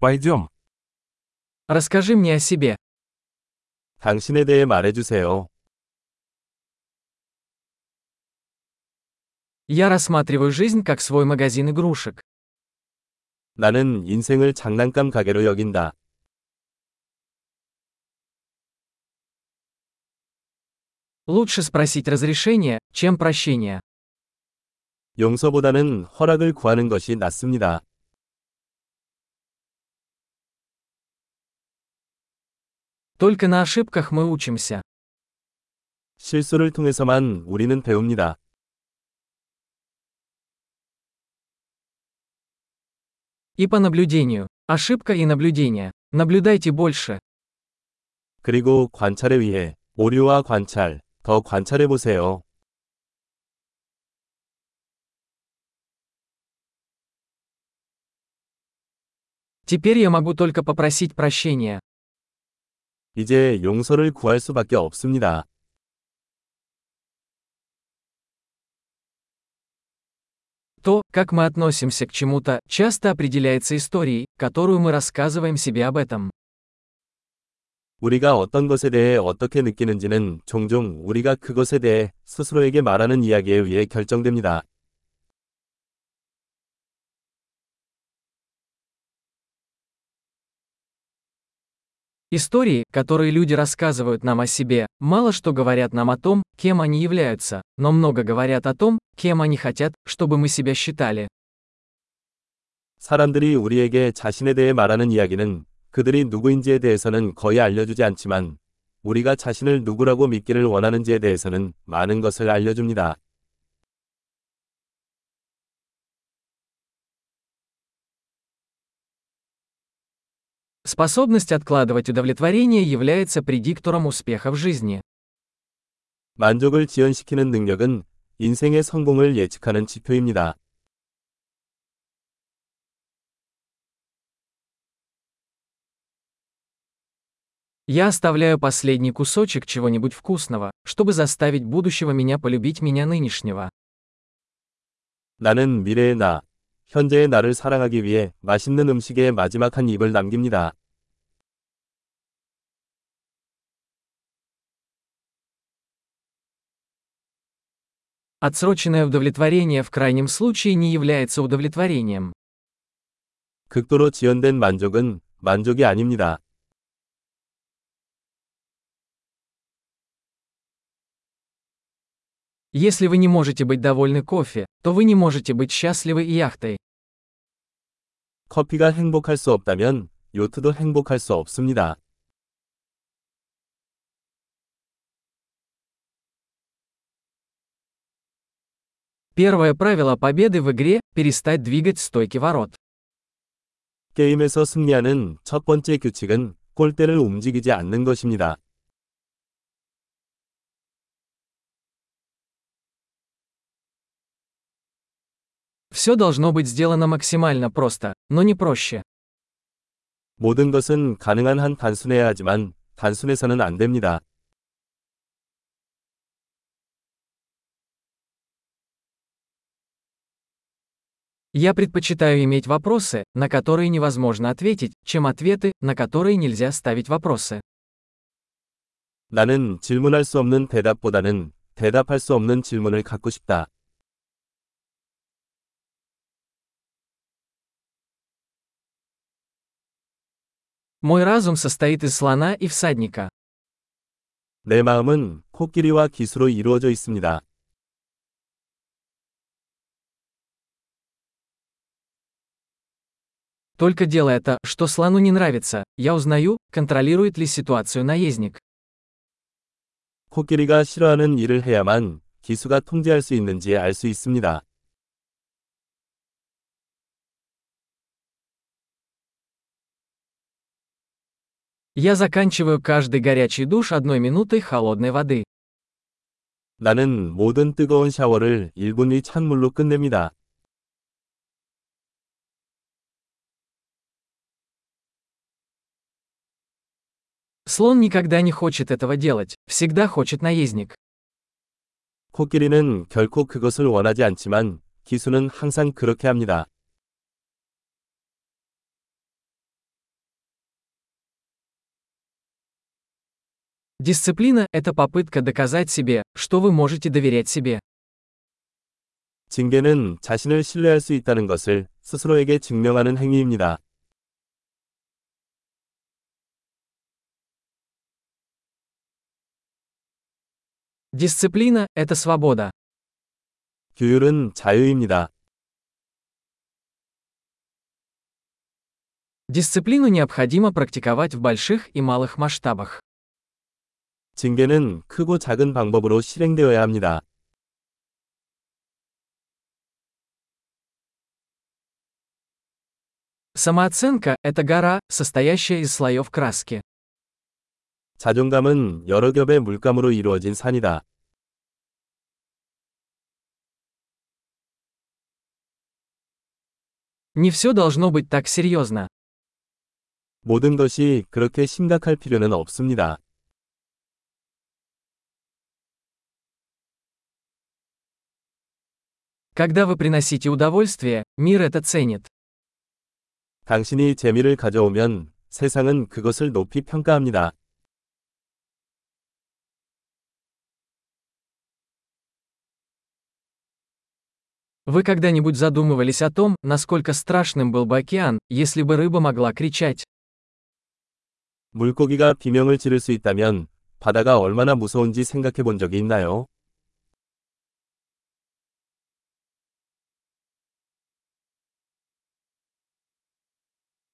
Пойдем. Расскажи мне о себе. 당신에 대해 말해주세요. Я рассматриваю жизнь как свой магазин игрушек. 나는 인생을 장난감 가게로 여긴다. Лучше спросить разрешение, чем прощение. 용서보다는 허락을 구하는 것이 낫습니다. Только на ошибках мы учимся. 실수를 통해서만 우리는 배웁니다. И по наблюдению. Ошибка и наблюдение. Наблюдайте больше. 그리고 관찰에 의해 오류와 관찰, 더 관찰해 보세요. Теперь я могу только попросить прощения. 이제 용서를 구할 수밖에 없습니다. То, как мы относимся к чему-то, часто определяется историей, которую мы рассказываем себе об этом. 우리가 어떤 것에 대해 어떻게 느끼는지는 종종 우리가 그것에 대해 스스로에게 말하는 이야기에 의해 결정됩니다. Истории, которые люди рассказывают нам о себе, мало что говорят нам о том, кем они являются, но много говорят о том, кем они хотят, чтобы мы себя считали. 사람들이 우리에게 자신에 대해 말하는 이야기는 그들이 누구인지에 대해서는 거의 알려주지 않지만 우리가 자신을 누구라고 믿기를 원하는지에 대해서는 많은 것을 알려줍니다. Способность откладывать удовлетворение является предиктором успеха в жизни. 만족을 지연시키는 능력은 인생의 성공을 예측하는 지표입니다. Я оставляю последний кусочек чего-нибудь вкусного, чтобы заставить будущего меня полюбить меня нынешнего. 나는 미래의 나, 현재의 나를 사랑하기 위해 맛있는 음식의 마지막 한 입을 남깁니다. Отсроченное удовлетворение в крайнем случае не является удовлетворением. 극도로 지연된 만족은 만족이 아닙니다. Если вы не можете быть довольны кофе, то вы не можете быть счастливы и яхтой. 커피가 행복할 수 없다면 요트도 행복할 수 없습니다. Первое правило победы в игре – перестать двигать стойки ворот. 게임에서 승리하는 첫 번째 규칙은 골대를 움직이지 않는 것입니다. Все должно быть сделано максимально просто, но не проще. 모든 것은 가능한 한 단순해야 하지만 단순해서는 안 됩니다. Я предпочитаю иметь вопросы, на которые невозможно ответить, чем ответы, на которые нельзя ставить вопросы. 나는 질문할 수 없는 대답보다는 대답할 수 없는 질문을 갖고 싶다. Мой разум состоит из слона и всадника. 내 마음은 코끼리와 기수로 이루어져 있습니다. Только делая то, что слону не нравится, я узнаю, контролирует ли ситуацию наездник. 코끼리가 싫어하는 일을 해야만 기수가 통제할 수 있는지 알 수 있습니다. Я заканчиваю каждый горячий душ одной минутой холодной воды. 나는 모든 뜨거운 샤워를 1분 이 찬물로 끝냅니다. Слон никогда не хочет этого делать, всегда хочет наездник. 코끼리는 결코 그것을 원하지 않지만 기수는 항상 그렇게 합니다. Дисциплина – это попытка доказать себе, что вы можете доверять себе. 징계는 자신을 신뢰할 수 있다는 것을 스스로에게 증명하는 행위입니다. Дисциплина – это свобода. 규율은 자유입니다. Дисциплину необходимо практиковать в больших и малых масштабах. 징계는 크고 작은 방법으로 실행되어야 합니다. Самооценка – это гора, состоящая из слоев краски. 자존감은 여러 겹의 물감으로 이루어진 산이다. Не все должно быть так серьезно. 모든 것이 그렇게 심각할 필요는 없습니다. Когда вы приносите удовольствие, мир это ценит. 당신이 재미를 가져오면 세상은 그것을 높이 평가합니다. Вы когда-нибудь задумывались о том, насколько страшным был бы океан, если бы рыба могла кричать? 물고기가 비명을 지를 수 있다면 바다가 얼마나 무서운지 생각해 본 적이 있나요?